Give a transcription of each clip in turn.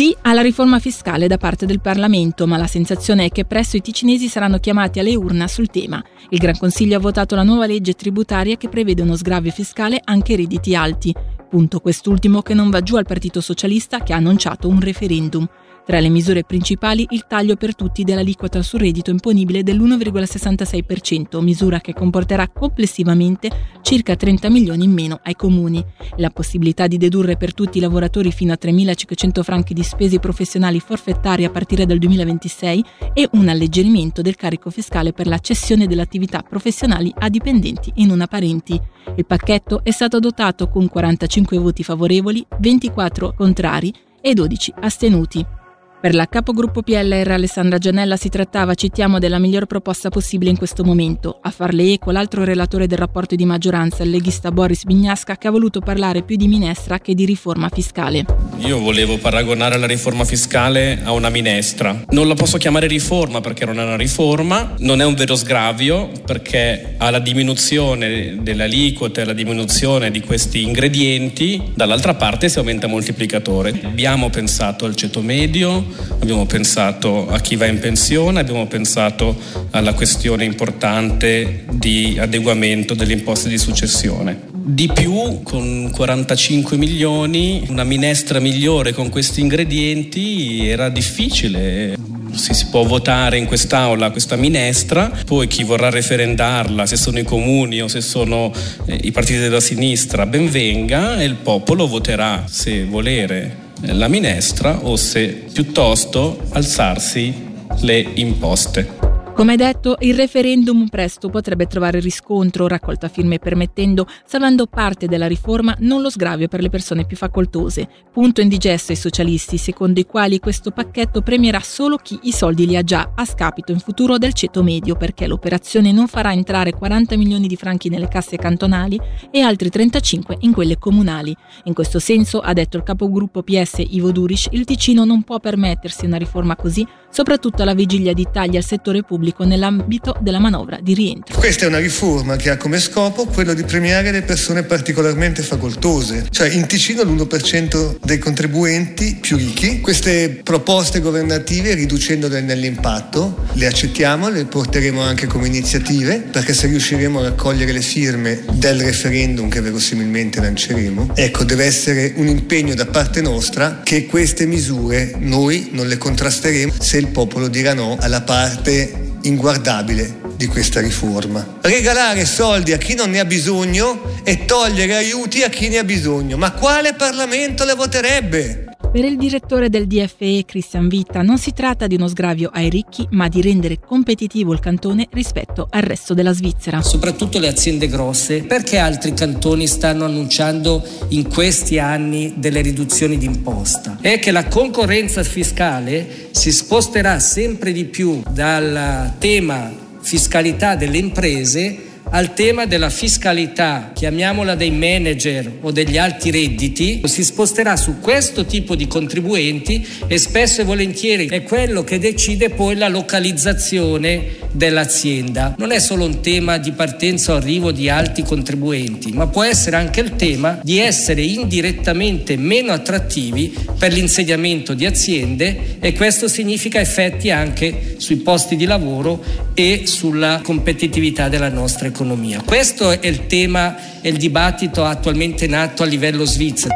Sì alla riforma fiscale da parte del Parlamento, ma la sensazione è che presto i ticinesi saranno chiamati alle urna sul tema. Il Gran Consiglio ha votato la nuova legge tributaria che prevede uno sgravio fiscale anche ai redditi alti. Punto quest'ultimo che non va giù al Partito Socialista che ha annunciato un referendum. Tra le misure principali il taglio per tutti dell'aliquota sul reddito imponibile dell'1,66%, misura che comporterà complessivamente circa 30 milioni in meno ai comuni. La possibilità di dedurre per tutti i lavoratori fino a 3.500 franchi di spese professionali forfettarie a partire dal 2026 e un alleggerimento del carico fiscale per la cessione delle attività professionali a dipendenti e non a parenti. Il pacchetto è stato adottato con 45 voti favorevoli, 24 contrari e 12 astenuti. Per la capogruppo PLR Alessandra Gianella si trattava, citiamo, della miglior proposta possibile in questo momento. A farle eco l'altro relatore del rapporto di maggioranza, il leghista Boris Bignasca, che ha voluto parlare più di minestra che di riforma fiscale. Io volevo paragonare la riforma fiscale a una minestra. Non la posso chiamare riforma perché non è una riforma, non è un vero sgravio perché ha la diminuzione delle aliquote, la diminuzione di questi ingredienti, dall'altra parte si aumenta il moltiplicatore. Abbiamo pensato al ceto medio, abbiamo pensato a chi va in pensione, abbiamo pensato alla questione importante di adeguamento delle imposte di successione. Di più, con 45 milioni, una minestra migliore con questi ingredienti era difficile si, può votare in quest'aula questa minestra, poi chi vorrà referendarla, se sono i comuni o se sono eh, i partiti della sinistra, ben venga e il popolo voterà se volere la minestra o se piuttosto alzarsi le imposte. Come detto, il referendum presto potrebbe trovare riscontro, raccolta firme permettendo, salvando parte della riforma, non lo sgravio per le persone più facoltose. Punto indigesto ai socialisti, secondo i quali questo pacchetto premierà solo chi i soldi li ha già, a scapito in futuro del ceto medio, perché l'operazione non farà entrare 40 milioni di franchi nelle casse cantonali e altri 35 in quelle comunali. In questo senso, ha detto il capogruppo PS Ivo Durish, il Ticino non può permettersi una riforma così, soprattutto alla vigilia di tagli al settore pubblico pubblico nell'ambito della manovra di rientro. Questa è una riforma che ha come scopo quello di premiare le persone particolarmente facoltose, cioè in Ticino l'1% dei contribuenti più ricchi. Queste proposte governative riducendole nell'impatto le accettiamo, le porteremo anche come iniziative perché se riusciremo a raccogliere le firme del referendum che verosimilmente lanceremo, ecco deve essere un impegno da parte nostra che queste misure noi non le contrasteremo se il popolo dirà no alla parte inguardabile di questa riforma. Regalare soldi a chi non ne ha bisogno e togliere aiuti a chi ne ha bisogno. Ma quale Parlamento le voterebbe? Per il direttore del DFE Christian Vita non si tratta di uno sgravio ai ricchi, ma di rendere competitivo il cantone rispetto al resto della Svizzera. Soprattutto le aziende grosse, perché altri cantoni stanno annunciando in questi anni delle riduzioni di imposta? È che la concorrenza fiscale si sposterà sempre di più dal tema fiscalità delle imprese al tema della fiscalità, chiamiamola dei manager o degli alti redditi, si sposterà su questo tipo di contribuenti e spesso e volentieri è quello che decide poi la localizzazione dell'azienda. Non è solo un tema di partenza o arrivo di alti contribuenti, ma può essere anche il tema di essere indirettamente meno attrattivi per l'insediamento di aziende e questo significa effetti anche sui posti di lavoro e sulla competitività della nostra economia economia. Questo è il tema e il dibattito attualmente nato a livello svizzero.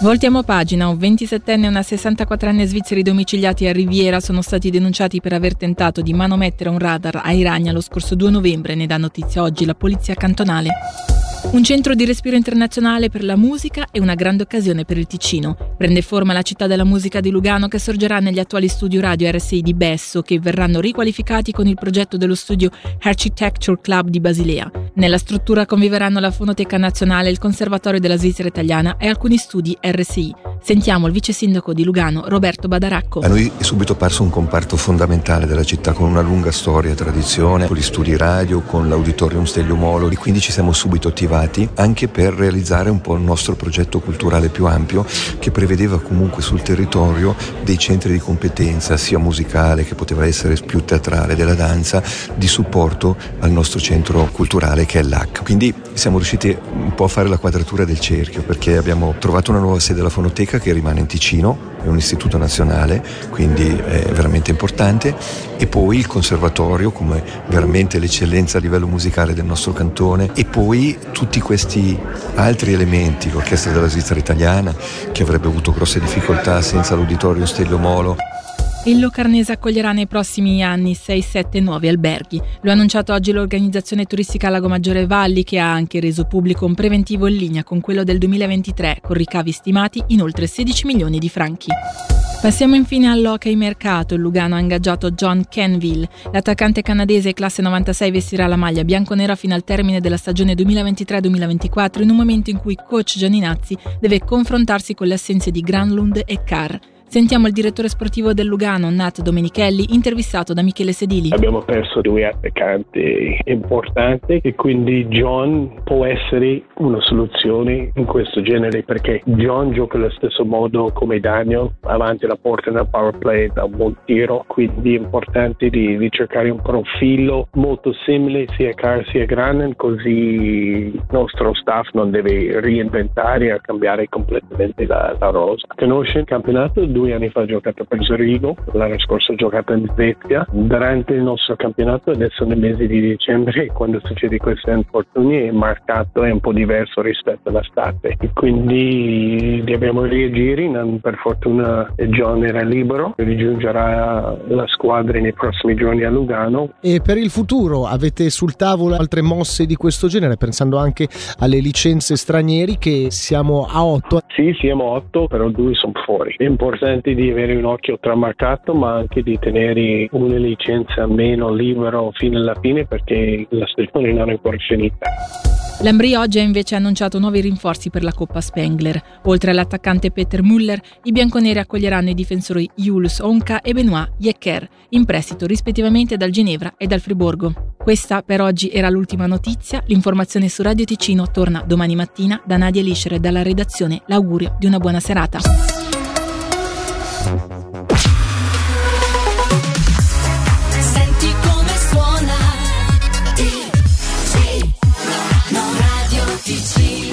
Voltiamo pagina, un 27enne e una 64enne svizzeri domiciliati a Riviera sono stati denunciati per aver tentato di manomettere un radar a Iragna lo scorso 2 novembre, ne dà notizia oggi la polizia cantonale. Un centro di respiro internazionale per la musica e una grande occasione per il Ticino. Prende forma la città della musica di Lugano che sorgerà negli attuali studi radio RSI di Besso che verranno riqualificati con il progetto dello studio Architecture Club di Basilea. Nella struttura conviveranno la Fonoteca Nazionale, il Conservatorio della Svizzera Italiana e alcuni studi RSI. Sentiamo il vice sindaco di Lugano, Roberto Badaracco. A noi è subito parso un comparto fondamentale della città con una lunga storia e tradizione, con gli studi radio, con l'auditorium Stelio Molo e quindi ci siamo subito attivati privati, anche per realizzare un po' il nostro progetto culturale più ampio che prevedeva comunque sul territorio dei centri di competenza sia musicale che poteva essere più teatrale della danza di supporto al nostro centro culturale che è l'AC. Quindi siamo riusciti un po' a fare la quadratura del cerchio perché abbiamo trovato una nuova sede della fonoteca che rimane in Ticino, è un istituto nazionale, quindi è veramente importante, e poi il conservatorio come veramente l'eccellenza a livello musicale del nostro cantone e poi tutti questi altri elementi, l'orchestra della Svizzera italiana che avrebbe avuto grosse difficoltà senza l'uditorio Stelio Molo il Locarnese accoglierà nei prossimi anni 6-7 nuovi alberghi. Lo ha annunciato oggi l'organizzazione turistica Lago Maggiore Valli che ha anche reso pubblico un preventivo in linea con quello del 2023 con ricavi stimati in oltre 16 milioni di franchi. Passiamo infine all'hockey mercato. Il Lugano ha ingaggiato John Kenville. L'attaccante canadese classe 96 vestirà la maglia bianconera fino al termine della stagione 2023-2024 in un momento in cui coach Gianinazzi deve confrontarsi con le assenze di Granlund e Carr. Sentiamo il direttore sportivo del Lugano, Nat Domenichelli, intervistato da Michele Sedili. Abbiamo perso due attaccanti importanti e quindi John può essere una soluzione in questo genere perché John gioca allo stesso modo come Daniel, avanti la porta nel power play da un buon tiro, quindi è importante di, di cercare un profilo molto simile sia a Carr sia a Granen così il nostro staff non deve reinventare e cambiare completamente la, la rosa. Conosce il campionato? Due anni fa ho giocato per Zurigo, l'anno scorso ho giocato in Svezia. Durante il nostro campionato, adesso nel mese di dicembre, quando succede questi infortuni, è marcato, è un po' diverso rispetto all'estate. E quindi dobbiamo reagire. Per fortuna John era libero, rigiungerà la squadra nei prossimi giorni a Lugano. E per il futuro avete sul tavolo altre mosse di questo genere, pensando anche alle licenze stranieri che siamo a otto? Sì, siamo a otto, però due sono fuori. È importante importante di avere un occhio tramarcato ma anche di tenere una licenza meno libero fino alla fine perché la stagione non è ancora finita. L'Ambri oggi ha invece annunciato nuovi rinforzi per la Coppa Spengler. Oltre all'attaccante Peter Müller, i bianconeri accoglieranno i difensori Jules Onka e Benoit Jecker, in prestito rispettivamente dal Ginevra e dal Friburgo. Questa per oggi era l'ultima notizia. L'informazione su Radio Ticino torna domani mattina da Nadia Lischer e dalla redazione. L'augurio di una buona serata.